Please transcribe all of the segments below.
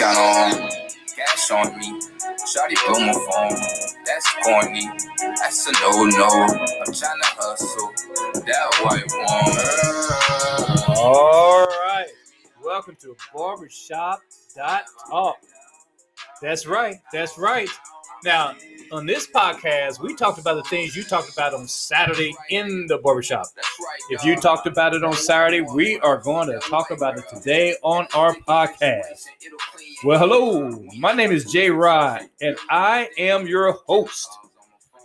count on cash on me. Shawty blow my phone. That's corny. That's a no no. I'm trying to hustle. That white one. All right. Welcome to Barbershop Talk. That's right. That's right. Now, on this podcast, we talked about the things you talked about on Saturday in the barbershop. If you talked about it on Saturday, we are going to talk about it today on our podcast. Well, hello. My name is Jay Rod, and I am your host.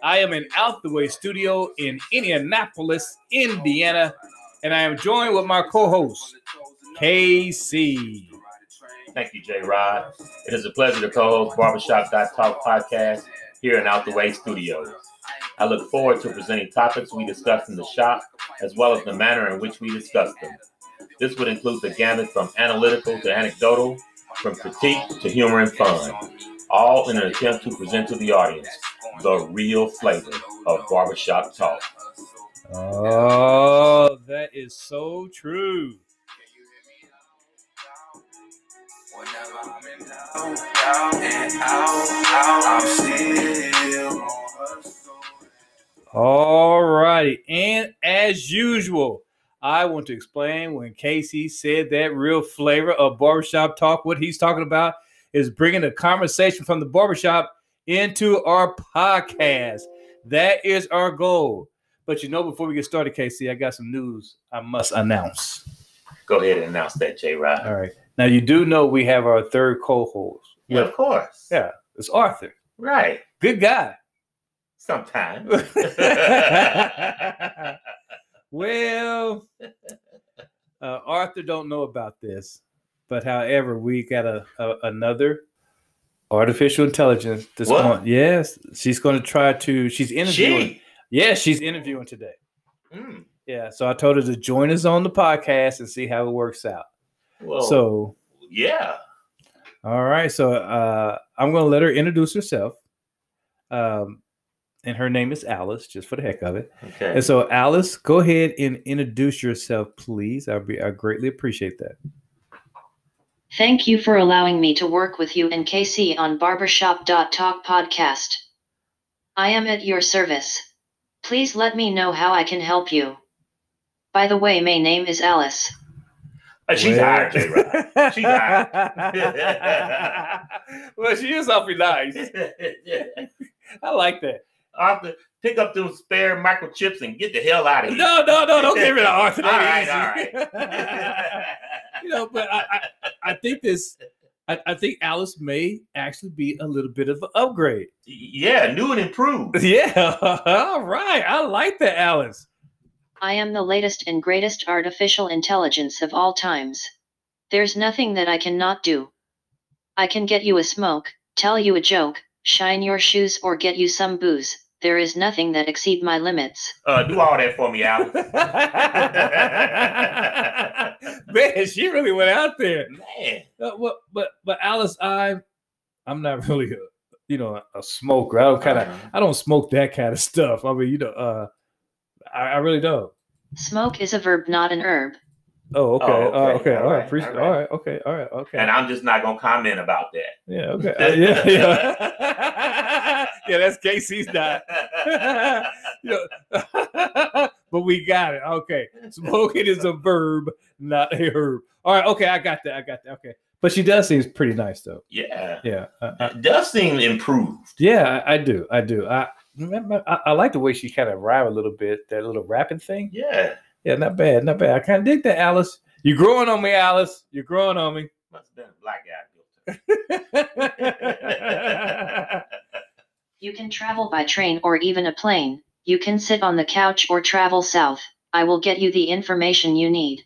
I am in Out the Way Studio in Indianapolis, Indiana, and I am joined with my co-host, KC. Thank you, Jay Rod. It is a pleasure to co-host Barbershop Talk podcast here in Out the Way Studios. I look forward to presenting topics we discuss in the shop, as well as the manner in which we discuss them. This would include the gamut from analytical to anecdotal, from critique to humor and fun, all in an attempt to present to the audience the real flavor of barbershop talk. Oh, that is so true. All righty. And as usual, I want to explain when Casey said that real flavor of barbershop talk, what he's talking about is bringing the conversation from the barbershop into our podcast. That is our goal. But you know, before we get started, Casey, I got some news I must announce. Go ahead and announce that, Jay Rod. All right. Now, you do know we have our third co host. Yeah, of course. Yeah, it's Arthur. Right. Good guy. Sometimes. well, uh, Arthur don't know about this, but however, we got a, a another artificial intelligence. That's What? going, yes, she's going to try to. She's interviewing. she. Yeah, she's interviewing today. Mm. Yeah, so I told her to join us on the podcast and see how it works out. Well, So, yeah. all right, so uh, I'm going to let her introduce herself. Um, and her name is Alice, just for the heck of it. Okay. And so, Alice, go ahead and introduce yourself, please. I'd be I greatly appreciate that. Thank you for allowing me to work with you and KC on Barbershop.talk podcast. I am at your service. Please let me know how I can help you. By the way, my name is Alice. Uh, she's Well- hired, J Rod. She's well, she is awfully nice. I like that. Arthur, pick up those spare microchips and get the hell out of here. No, no, no, don't get rid of Arthur. All That right, easy. you know, but I, I, I think this. I, I think Alice may actually be a little bit of an upgrade. yeah, new and improved. Yeah, all right. I like that, Alice. I am the latest and greatest artificial intelligence of all times. There's nothing that I cannot do. I can get you a smoke, tell you a joke, shine your shoes, or get you some booze. There is nothing that exceed my limits. Uh, do all that for me, Alice. Man, she really went out there. Man. Uh, well, but but Alice, I I'm not really a you know a smoker. I don't kind of Uh-huh. I don't smoke that kind of stuff. I mean, you know, uh, I, I really don't. Smoke is a verb, not an herb. Oh, okay, Oh, oh, okay, okay, all all right, right, appreciate, all all right. right, okay, all right, okay, And I'm just not gonna comment about that. yeah, okay, uh, yeah, yeah, yeah. That's Casey's not. But we got it. Okay, smoking is a verb, not a herb. All right, okay, I got that. I got that. Okay, but she does seem pretty nice though. Yeah. Yeah, I, I, does seem improved. yeah, I, I do. I do. I, I I like the way she kind of rhyme a little bit. That little rapping thing. Yeah. Yeah, not bad, not bad. I kind of dig that, Alice. You're growing on me, Alice. You're growing on me. Must have been a black guy. You can travel by train or even a plane. You can sit on the couch or travel south. I will get you the information you need.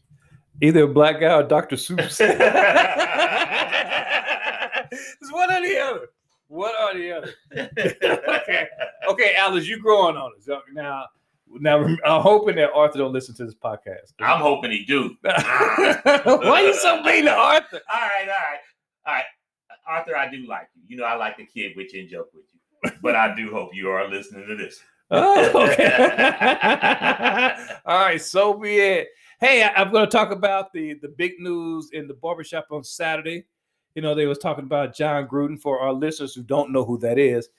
Either a black guy or Dr. Seuss. it's one or the other. One or the other. okay. Okay, Alice, you growing on us. Uh, now, now I'm hoping that Arthur don't listen to this podcast. I'm hoping he do. Why you so mean to Arthur? All right, all right, all right. Arthur, I do like you. You know, I like the kid you and joke with you. But I do hope you are listening to this. Oh, okay. All right, so be it. Hey, I, am going to talk about the the big news in the barbershop on Saturday. You know, they was talking about John Gruden for our listeners who don't know who that is.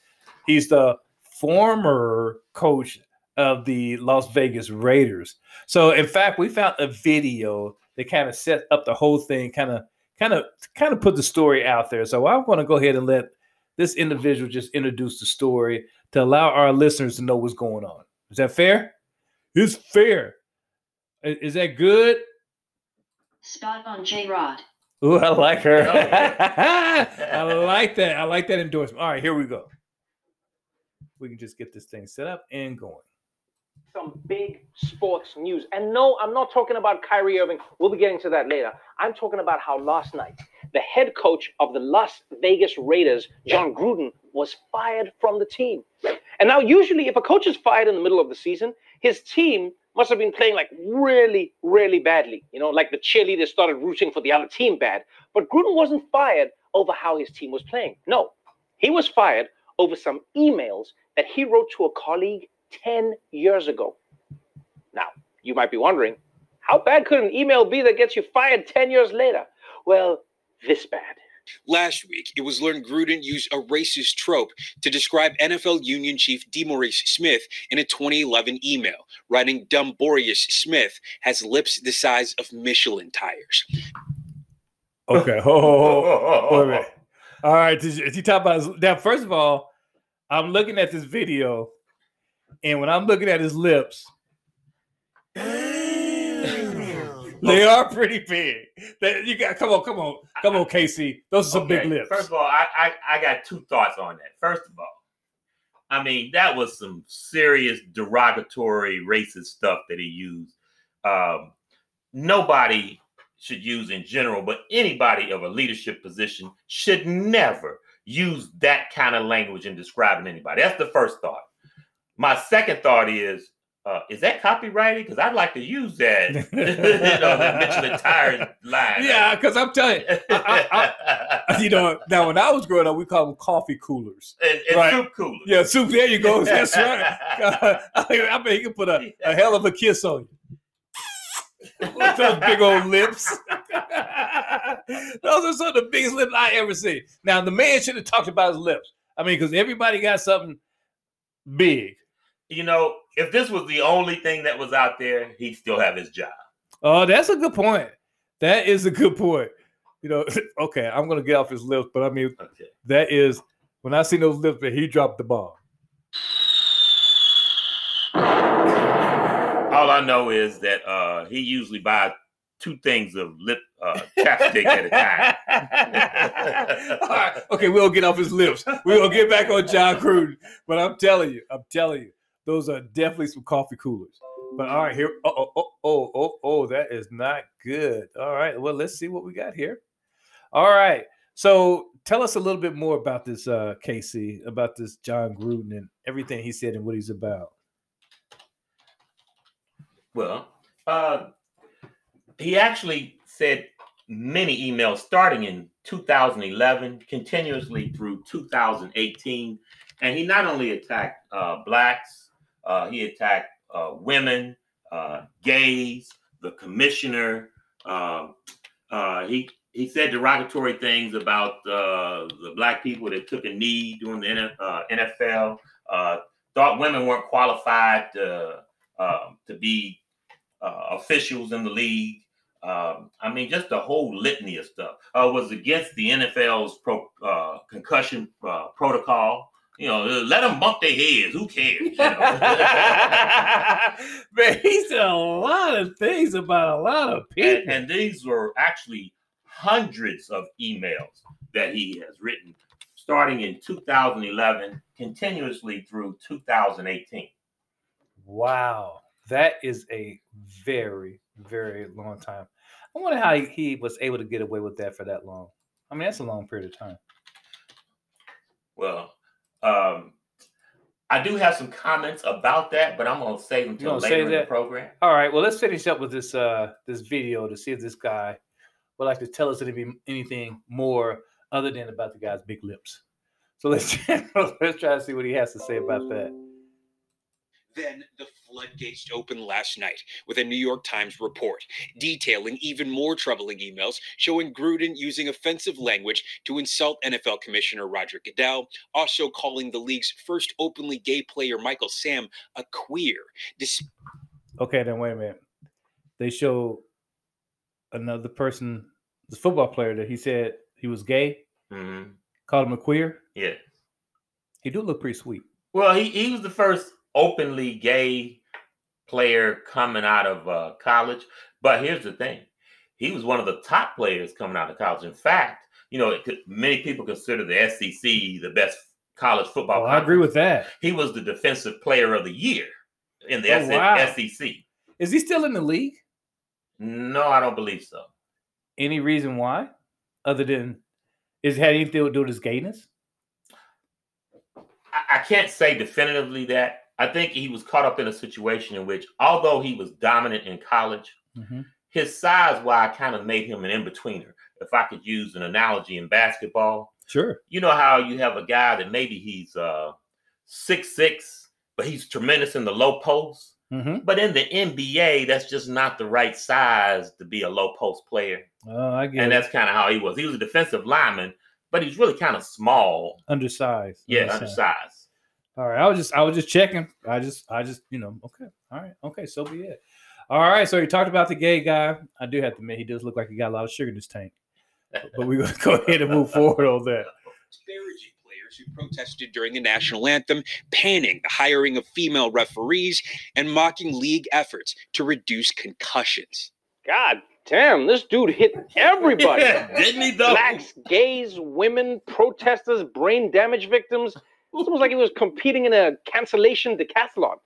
He's the former coach of the Las Vegas Raiders. So in fact, we found a video that kind of set up the whole thing, kind of kind of kind of put the story out there. So I want to go ahead and let this individual just introduce the story to allow our listeners to know what's going on. Is that fair? It's fair. Is that good? Spot on J Rod. Ooh, I like her. Oh. I like that. I like that endorsement. All right, here we go. We can just get this thing set up and going. some big sports news. And no, I'm not talking about Kyrie Irving. We'll be getting to that later. I'm talking about how last night the head coach of the Las Vegas Raiders, John Gruden, was fired from the team. And now, usually, if a coach is fired in the middle of the season, his team must have been playing like really, really badly. You know, like the cheerleaders started rooting for the other team bad. But Gruden wasn't fired over how his team was playing. No, he was fired over some emails that he wrote to a colleague 10 years ago. Now, you might be wondering, how bad could an email be that gets you fired 10 years later? Well, this bad. Last week, it was learned Gruden used a racist trope to describe NFL Union Chief DeMaurice Smith in a 2011 email, writing Dumborius Smith has lips the size of Michelin tires. Okay. Oh, wait a minute. All right. Did you, did you talk about his, now? First of all, I'm looking at this video, and when I'm looking at his lips, they are pretty big. You got come on, come on, come on, Casey. Those are some Okay, big lips. First of all, I, I I got two thoughts on that. First of all, I mean that was some serious derogatory racist stuff that he used. Um, nobody should use in general, but anybody of a leadership position should never use that kind of language in describing anybody. That's the first thought. My second thought is, uh, is that copyrighted? Because I'd like to use that. you know, that Michelin tires line. yeah, because I'm telling you, I- you know, now when I was growing up, we called them coffee coolers. and, and Right. soup coolers. Yeah, soup. There you go. That's right. I mean, I bet he can put a, a hell of a kiss on you. With those big old lips. those are some of the biggest lips I ever seen. Now the man should have talked about his lips. I mean, because everybody got something big. You know, if this was the only thing that was out there, he'd still have his job. Oh, that's a good point. That is a good point. You know, okay, I'm gonna get off his lips, but I mean, Okay. that is when I seen those lips, he dropped the bomb. All I know is that uh, he usually buys two things of lip uh, chapstick at a time. All right. Okay, we'll get off his lips. We'll get back on John Gruden, But I'm telling you, I'm telling you, those are definitely some coffee coolers. But all right, here. Oh, oh, oh, oh, oh, that is not good. All right. Well, let's see what we got here. All right. So tell us a little bit more about this, uh, Casey, about this John Gruden and everything he said and what he's about. Well, uh, he actually said many emails starting in 2011, continuously through 2018. And he not only attacked uh, blacks, uh, he attacked uh, women, uh, gays, the commissioner. Um uh, he he said derogatory things about uh, the black people that took a knee during the NFL. Uh, thought women weren't qualified to um, to be officials in the league. Um, I mean, just a whole litany of stuff. Was against the NFL's pro, concussion protocol. You know, let them bump their heads. Who cares? You know? Man, he said a lot of things about a lot of people. and, and these were actually hundreds of emails that he has written starting in 2011 continuously through 2018 Wow, that is a very, very long time. I wonder how he, he was able to get away with that for that long. I mean, that's a long period of time. well um i do have some comments about that but i'm going to save them until later in the program All right, well, let's finish up with this uh this video to see if this guy would like to tell us anything anything more other than about the guy's big lips. So let's let's try to see what he has to say about that. Then the floodgates opened last night with a New York Times report detailing even more troubling emails showing Gruden using offensive language to insult NFL Commissioner Roger Goodell, also calling the league's first openly gay player, Michael Sam, a queer. Dis- Okay, then wait a minute. They show another person, the football player that he said he was gay, Mhm. called him a queer. Yeah. He do look pretty sweet. Well, he, he was the first openly gay player coming out of uh, college. But here's the thing he was one of the top players coming out of college. In fact, you know, it could, many people consider the SEC the best college football. Oh, I agree with that. He was the defensive player of the year in the Oh, S- E wow. SEC. Is he still in the league? No, I don't believe so. Any reason why? Other than is it had anything to do with his gayness? I, I can't say definitively that. I think he was caught up in a situation in which, although he was dominant in college, Mm-hmm. his size why kind of made him an in-betweener. If I could use an analogy in basketball, Sure. you know how you have a guy that maybe he's uh six six, but he's tremendous in the low post. Mm-hmm. But in the NBA, that's just not the right size to be a low post player. Oh, I get And it. that's kind of how he was. He was a defensive lineman, but he's really kind of small. undersized. Yeah, Undersized. undersized. All right. I was just I was just checking. I just I just you know okay. All right. Okay. So be it. All right. So you talked about the gay guy. I do have to admit he does look like he got a lot of sugar in his tank. But we're gonna go ahead and move forward on that. players who protested during the national anthem, panning the hiring of female referees, and mocking league efforts to reduce concussions. God damn, this dude hit everybody. Didn't he though? Blacks, gays, women, protesters, brain damage victims. It's almost like he was competing in a cancellation decathlon.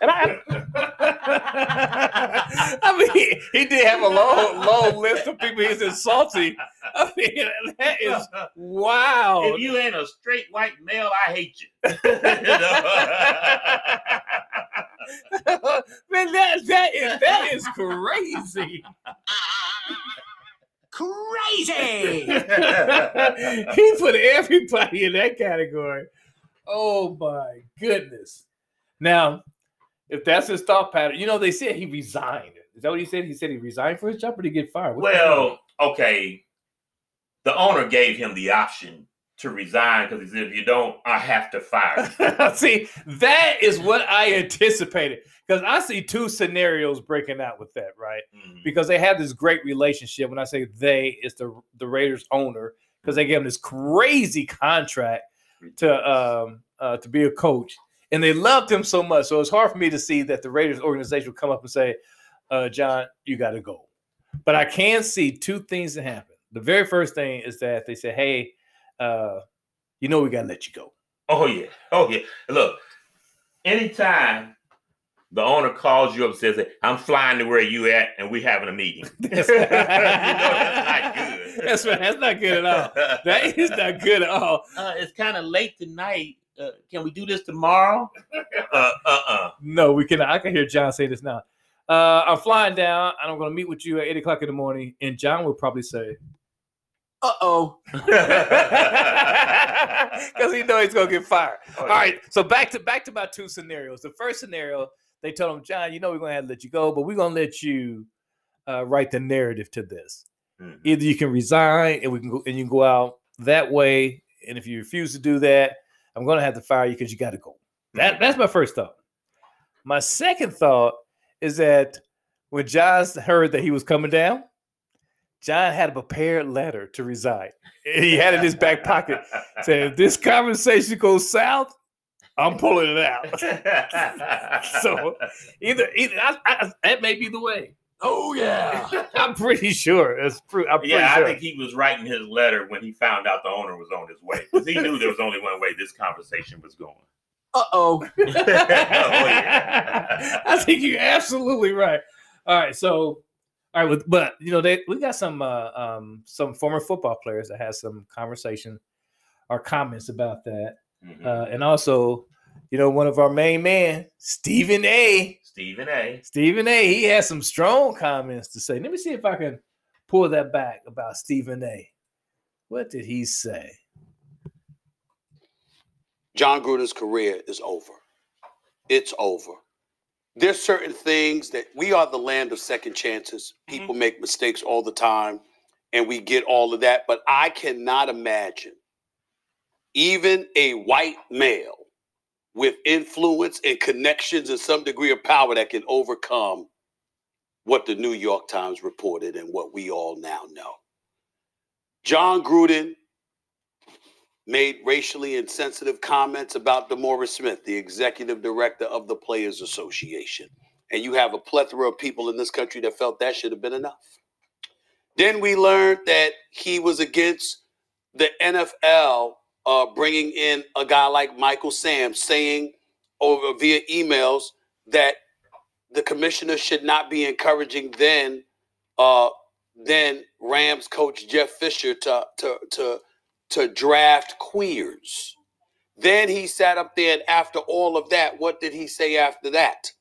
And I, I mean, he, he did have a long, long list of people he's insulting. I mean, that is wow. If you ain't a straight white male, I hate you. Man, that that is that is crazy. Crazy! he put everybody in that category. Oh my goodness. Now, if that's his thought pattern, you know, they said he resigned. Is that what he said? He said he resigned for his job or did he get fired? Going well, okay. The owner gave him the option to resign because he said, if you don't, I have to fire see, that is what I anticipated. Because I see two scenarios breaking out with that, right? Mhm. because they have this great relationship. When I say they, it's the the Raiders owner because they gave him this crazy contract to um uh, to be a coach, and they loved him so much. So it's hard for me to see that the Raiders organization come up and say, uh, "John, you got to go." But I can see two things that happen. The very first thing is that they say, "Hey, uh, you know, we got to let you go." Oh yeah. Oh yeah. Look, anytime the owner calls you up and says, "Hey, I'm flying to where you at and we're having a meeting. you know that's not good. That's right. That's not good at all. That is not good at all. Uh, it's kind of late tonight. Uh, can we do this tomorrow? uh, uh-uh. No, we cannot. I can hear John say this now. Uh, I'm flying down and I'm going to meet with you at eight o'clock in the morning. And John will probably say, "Uh oh," because he know he's going to get fired. Oh, All right. So back to back to my two scenarios. The first scenario, they told him, John, you know we're going to have to let you go, but we're going to let you uh, write the narrative to this. Mhm. Either you can resign and we can go and you can go out that way. And if you refuse to do that, I'm going to have to fire you because you got to go. That that's my first thought. My second thought is that when John heard that he was coming down, John had a prepared letter to resign. He had it in his back pocket. Said, if this conversation goes south, I'm pulling it out. So, Either, either I, I, that may be the way. Oh yeah. I'm pretty sure. It's pre- I'm pretty Yeah, sure. I think he was writing his letter when he found out the owner was on his way because he knew there was only one way this conversation was going. Uh oh. yeah. I think you're absolutely right. All right, so all right, with- but you know, they we got some uh, um some former football players that had some conversation or comments about that, Mhm. uh, and also, you know, one of our main men, Stephen A. Stephen A. Stephen A. He has some strong comments to say. Let me see if I can pull that back about Stephen A. What did he say? John Gruden's career is over. it's over. There's certain things that we are the land of second chances. Mm-hmm. People make mistakes all the time, and we get all of that. But I cannot imagine even a white male with influence and connections and some degree of power that can overcome what the New York Times reported and what we all now know. John Gruden made racially insensitive comments about DeMaurice Smith, the executive director of the Players Association. And you have a plethora of people in this country that felt that should have been enough. Then we learned that he was against the NFL uh, bringing in a guy like Michael Sam, saying over via emails that the commissioner should not be encouraging then uh, then Rams coach Jeff Fisher to to to to draft queers. Then he sat up there, and after all of that, what did he say after that?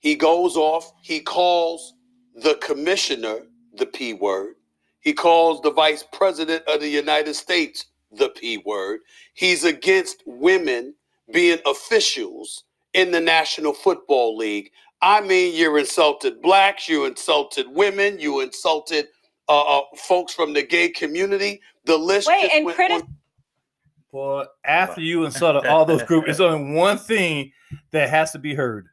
He goes off, he calls the commissioner the P word. He calls the vice president of the United States the P word. He's against women being officials in the National Football League. I mean, you insulted blacks, you insulted women, you insulted uh, uh, folks from the gay community. The list Wait, just and went critic- on. Boy, after you insulted all those groups, it's only one thing that has to be heard.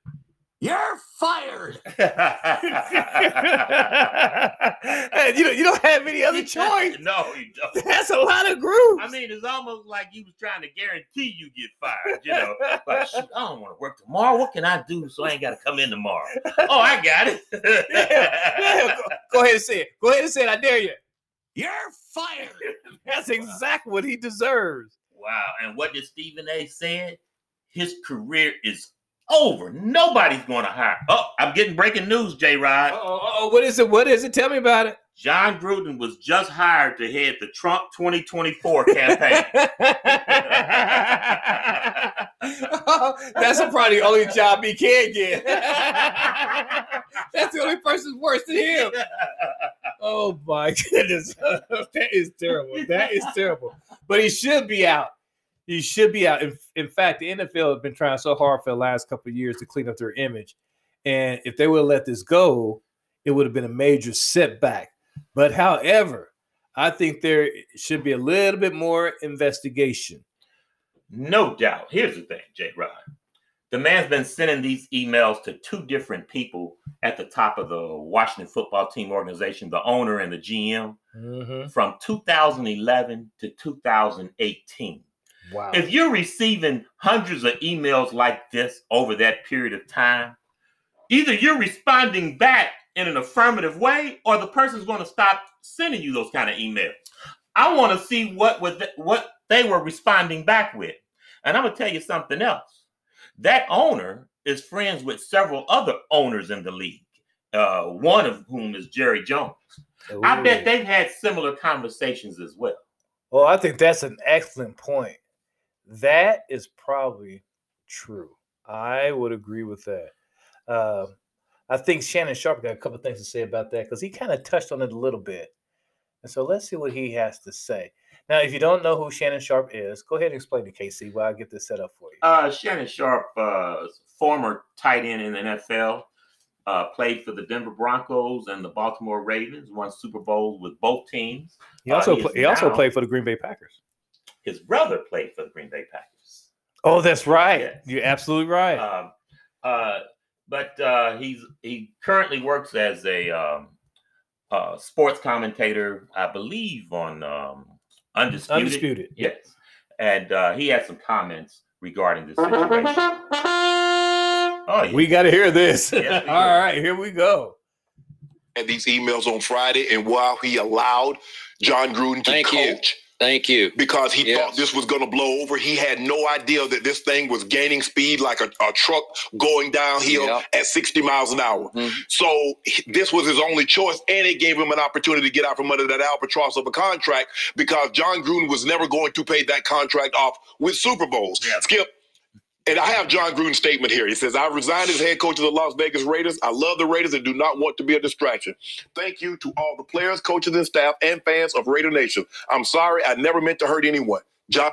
You're fired. Hey, you, don't, you don't have any other choice. no, you don't. That's a lot of groups. I mean, it's almost like you was trying to guarantee you get fired. You know, like shoot, I don't want to work tomorrow. What can I do so I ain't got to come in tomorrow? Oh, I got it. Yeah, go, go ahead and say it. Go ahead and say it. I dare you. You're fired. That's exactly what he deserves. Wow. And what did Stephen A. said? His career is over. Nobody's going to hire. Oh, I'm getting breaking news, J. Rod. Oh, oh, what is it? What is it? Tell me about it. John Gruden was just hired to head the Trump 2024 campaign. That's probably the only job he can get. That's the only person worse than him. Oh my goodness. that is terrible. That is terrible. But he should be out. He should be out. In, in fact, the NFL has been trying so hard for the last couple of years to clean up their image. And if they would have let this go, it would have been a major setback. But however, I think there should be a little bit more investigation. No doubt. Here's the thing, J. Rod. The man's been sending these emails to two different people at the top of the Washington football team organization, the owner and the GM, mm-hmm. from 2011 to 2018. Wow. If you're receiving hundreds of emails like this over that period of time, either you're responding back in an affirmative way or the person's going to stop sending you those kind of emails. I want to see what was th- what they were responding back with. And I'm going to tell you something else. That owner is friends with several other owners in the league. Uh, one of whom is Jerry Jones. I bet they've had similar conversations as well. Well, I think that's an excellent point. That is probably true. I would agree with that. Uh, I think Shannon Sharpe got a couple things to say about that because he kind of touched on it a little bit. And so let's see what he has to say. Now, if you don't know who Shannon Sharpe is, go ahead and explain to Casey while I get this set up for you. Uh, Shannon Sharpe, uh, former tight end in the NFL, uh, played for the Denver Broncos and the Baltimore Ravens, won Super Bowls with both teams. He also uh, he pla- is he also now- played for the Green Bay Packers. His brother played for the Green Bay Packers. Oh, that's right. Yes. You're absolutely right. Um, uh, but uh, he's he currently works as a um, uh, sports commentator, I believe, on um, Undisputed. Undisputed. Yes, and uh, he had some comments regarding this situation. Oh, yeah. We got to hear this. Yes, All do. right, here we go. and these emails on Friday, and while he allowed John Gruden to Thank you. Coach Thank you. because he Yes. thought this was going to blow over, he had no idea that this thing was gaining speed like a, a truck going downhill Yep. at 60 miles an hour. Mhm. So this was his only choice, and it gave him an opportunity to get out from under that albatross of a contract because John Gruden was never going to pay that contract off with Super Bowls. Yeah. Skip. And I have John Gruden's statement here. He says, I resigned as head coach of the Las Vegas Raiders. I love the Raiders and do not want to be a distraction. Thank you to all the players, coaches, and staff and fans of Raider Nation. I'm sorry. I never meant to hurt anyone. John.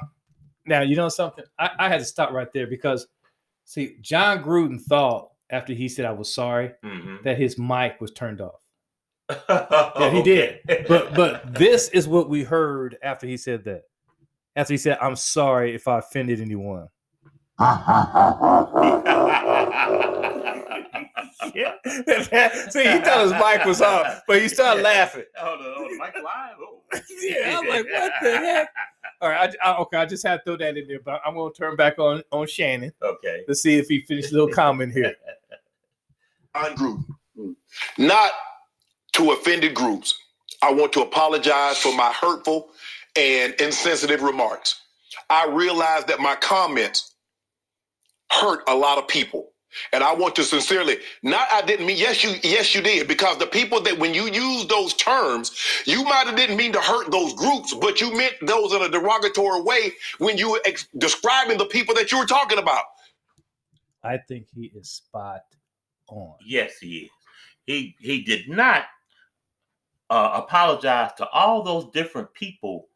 Now, you know something? I, I had to stop right there because See, John Gruden thought after he said I was sorry Mhm. that his mic was turned off. yeah, he did. But but this is what we heard after he said that. After he said, "I'm sorry if I offended anyone." Yeah. See, he thought his mic was off, but he started laughing. Oh, the, oh, the mic live. Oh. Yeah, I'm like, what the heck? All right, I, I- okay, I just had to throw that in there, but I'm going to turn back on on Shannon Okay. Let's see if he finished a little comment here. John Gruden, not to offended groups. I want to apologize for my hurtful and insensitive remarks. I realize that my comments hurt a lot of people. And I want to sincerely, not I didn't mean, yes, you, yes, you did, because the people that when you use those terms, you might have didn't mean to hurt those groups, but you meant those in a derogatory way when you were ex- describing the people that you were talking about. I think he is spot on. Yes, he is. He he did not uh, apologize to all those different people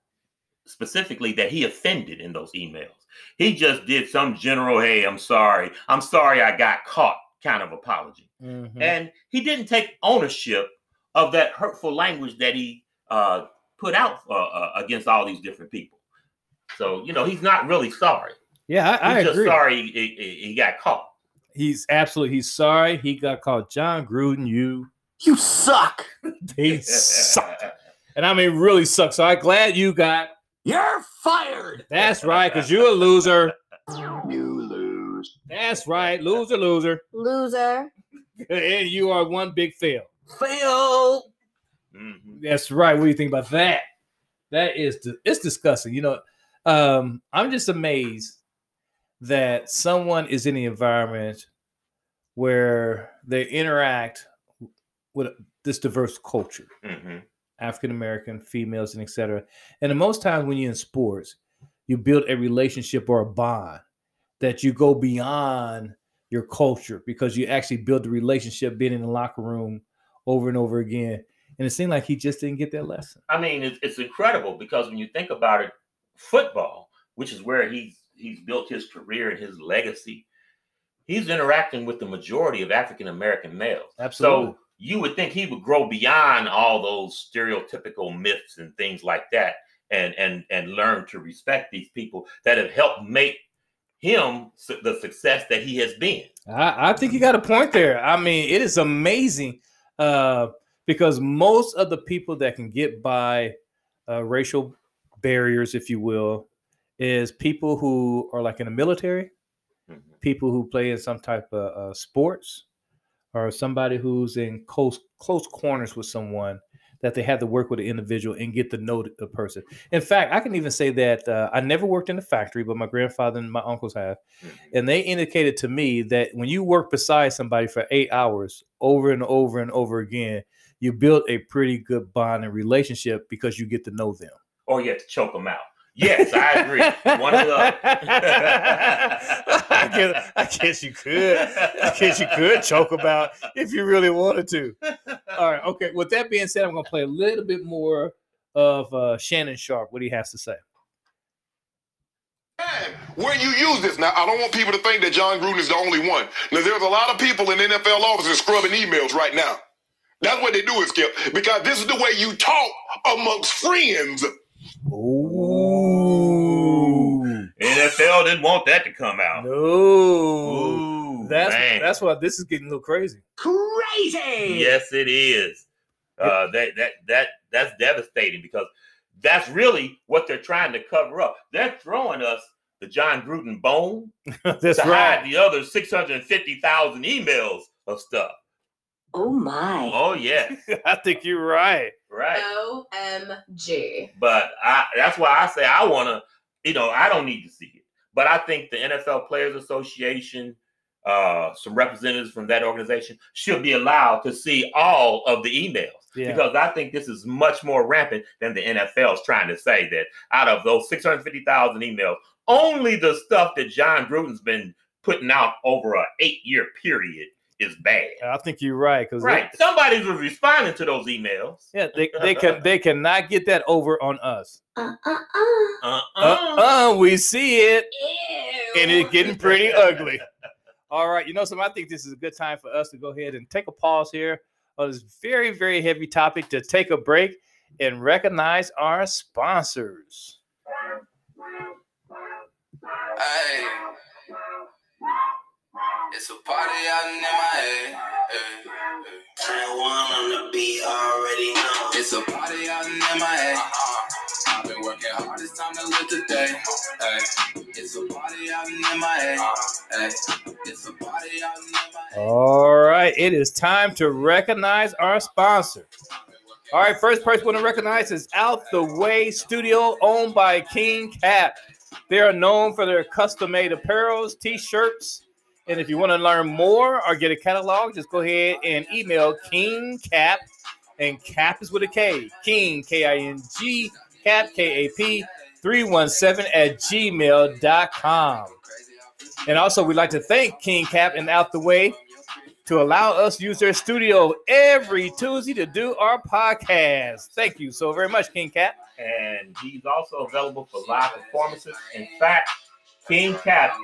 specifically that he offended in those emails. He just did some general, "Hey, I'm sorry. I'm sorry I got caught." kind of apology. Mhm. And he didn't take ownership of that hurtful language that he uh, put out uh, uh, against all these different people. So, you know, he's not really sorry. Yeah, I, I He's just agree. sorry he, he, he got caught. He's absolutely he's sorry. He got called John Gruden. You You suck. he sucked, and I mean really sucks. So I'm glad you got. You're fired. That's right, because you're a loser. You lose. That's right, loser, loser, Loser. and you are one big fail. Fail. Mhm. That's right. What do you think about that? That is di- it's disgusting. You know, um, I'm just amazed that someone is in the environment where they interact with this diverse culture, Mhm. African American, females, and etc. And the most times when you're in sports, you build a relationship or a bond that you go beyond your culture because you actually build the relationship being in the locker room over and over again. And it seemed like he just didn't get that lesson. I mean, it's, it's incredible because when you think about it, football, which is where he's he's built his career and his legacy, he's interacting with the majority of African American males. Absolutely. So you would think he would grow beyond all those stereotypical myths and things like that, and and and learn to respect these people that have helped make him the success that he has been. I, I think you got a point there. I mean, it is amazing uh, because most of the people that can get by uh, racial barriers, if you will, is people who are like in the military, Mhm. people who play in some type of uh, sports, or somebody who's in close close corners with someone that they have to work with an individual and get to know the person. In fact, I can even say that uh, I never worked in a factory, but my grandfather and my uncles have Mhm. and they indicated to me that when you work beside somebody for eight hours over and over and over again, you build a pretty good bond and relationship because you get to know them. Or you have to choke them out. Yes, I agree. One or the. I, guess, I guess you could. I guess you could choke about if you really wanted to. All right. Okay. With that being said, I'm going to play a little bit more of uh, Shannon Sharpe, what he has to say. time where you use this. Now, I don't want people to think that John Gruden is the only one. Now, there's a lot of people in NFL offices scrubbing emails right now. That's what they do, is Skip, because this is the way you talk amongst friends. Ooh. NFL didn't want that to come out. No. Ooh, That's man. that's why this is getting a little crazy. Crazy. yes, it is. Uh, that that that that's devastating because that's really what they're trying to cover up. They're throwing us the John Gruden bone That's to right. hide the other six hundred fifty thousand emails of stuff. Oh my. Oh yeah, I think you're right. right. OMG. But I that's why I say I want to. You know, I don't need to see it, but I think the NFL Players Association, uh, some representatives from that organization should be allowed to see all of the emails. Yeah. because I think this is much more rampant than the NFL is trying to say that out of those 650,000 emails, only the stuff that John Gruden's been putting out over a eight year period is bad. I think you're right. Because Right. Somebody was responding to those emails. yeah, they, they can they cannot get that over on us. Uh uh uh. Uh-uh. Uh, uh we see it, Ew. and it's getting pretty ugly. All right, you know something? I think this is a good time for us to go ahead and take a pause here on this very, very heavy topic to take a break and recognize our sponsors. Hey. It's a party out in MIA. Hey, hey. one on the beat already know. It's a party out in MIA. Uh-uh. I've been working hard, it's time to live today. Hey. It's a party out in MIA. Hey. Eh. It's a party out in MIA. All right, it is time to recognize our sponsor. All right, first person we want to recognize is Out the Way Studio, owned by King Cap. They are known for their custom made apparels, t shirts. And if you want to learn more or get a catalog, just go ahead and email King Cap. And Cap is with a K. King, K I N G, Cap, K A P, 317 at gmail.com. And also, we'd like to thank King Cap and Out the Way to allow us to use their studio every Tuesday to do our podcast. Thank you so very much, King Cap. And he's also available for live performances. In fact, King Cap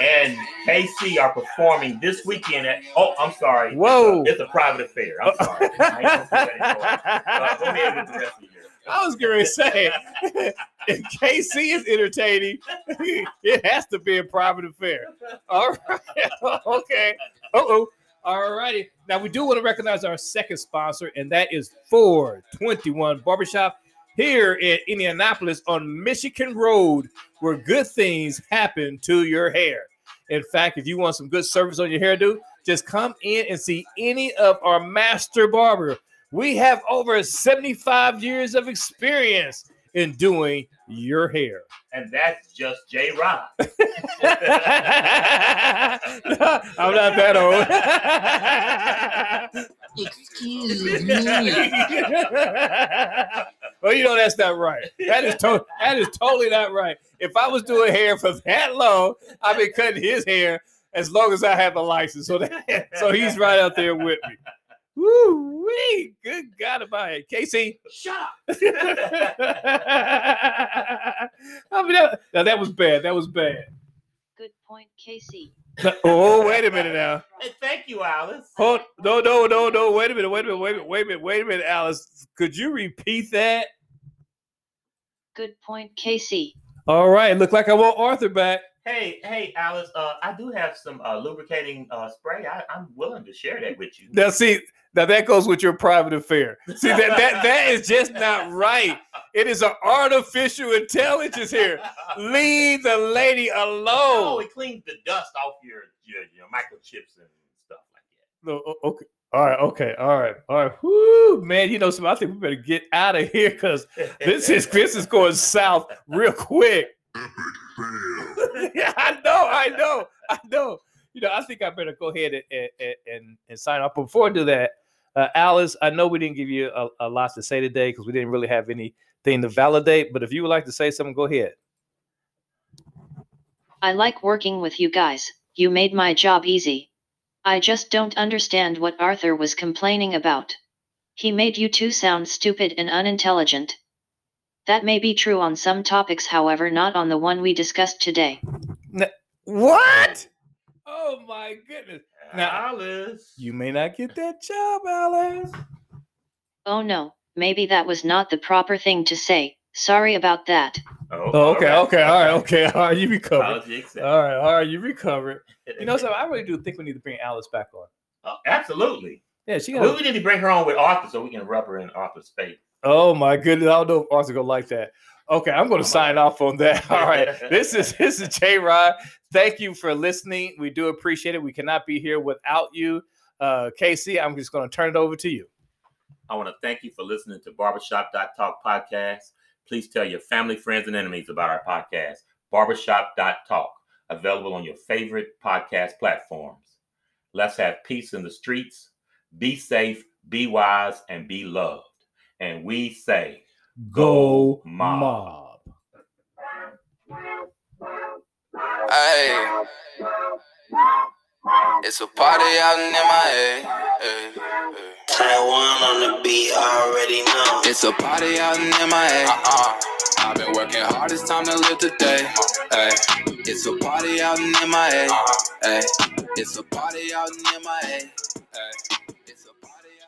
and KC are performing this weekend at. Oh, I'm sorry. Whoa. It's a, it's a private affair. I'm sorry. I ain't gonna say that anymore. Go ahead with the rest of your. I was going to say, if KC is entertaining, it has to be a private affair. All right. okay. Uh oh. All righty. Now, we do want to recognize our second sponsor, and that is 421 Barbershop here in Indianapolis on Michigan Road, where good things happen to your hair. In fact, if you want some good service on your hairdo, just come in and see any of our master barber. We have over 75 years of experience in doing your hair. And that's just J Rod. I'm not that old. Excuse me. well, you know that's not right. That is to- that is totally not right. If I was doing hair for that long, I've been cutting his hair as long as I have a license. So that, so he's right out there with me. Woo wee! Good God about it, Casey. Shut up. I mean, that, now that was bad. That was bad. Good point, Casey. Oh, wait a minute now. Hey, thank you, Alice. Hold no no no no wait a minute wait a minute wait a minute wait a minute wait a minute Alice could you repeat that? Good point, Casey. All right, look like I want Arthur back. Hey, hey, Alice. Uh, I do have some uh, lubricating uh, spray. I, I'm willing to share that with you. Now see now that goes with your private affair. See that that that is just not right. It is an artificial intelligence here. Leave the lady Oh, alone. it cleans the dust off your your, your microchips and stuff like that. No, okay. All right, okay, all right, all right. Whoo, man, you know something. I think we better get out of here because this is this is going south real quick. yeah, I know, I know, I know. You know, I think I better go ahead and and, and, sign. But before I do that, uh, Alice, I know we didn't give you a, a lot to say today because we didn't really have anything to validate. But if you would like to say something, go ahead. I like working with you guys. You made my job easy. I just don't understand what Arthur was complaining about. He made you two sound stupid and unintelligent. That may be true on some topics, however, not on the one we discussed today. What? Oh my goodness! Now- Alice. You may not get that job, Alice. Oh no, maybe that was not the proper thing to say. Sorry about that. Oh, Oh, okay, all right. okay, all right, okay, all right. You recovered. Apology. All right, all right. You recovered. You know, so I really do think we need to bring Alice back on. Oh, absolutely. Yeah, she. We we need to bring her on with Arthur so we can rub her in Arthur's face. Oh my goodness! I don't know if Arthur gonna like that. Okay, I'm going to sign off on that. All right, this is this is J Rod. Thank you for listening. We do appreciate it. We cannot be here without you, uh, Casey. I'm just going to turn it over to you. I want to thank you for listening to Barbershop.talk podcast. Please tell your family, friends, and enemies about our podcast, Barbershop.talk, available on your favorite podcast platforms. Let's have peace in the streets. Be safe, be wise, and be loved. And we say, Go Mob. mob. Hey. It's a party out in MIA. Hey, hey. Taiwan on the beat, already know. It's a party out in MIA. Uh-uh. I've been working hard, it's time to live today. Hey. It's a party out in MIA. Uh-huh. Hey, it's a party out in MIA. Hey.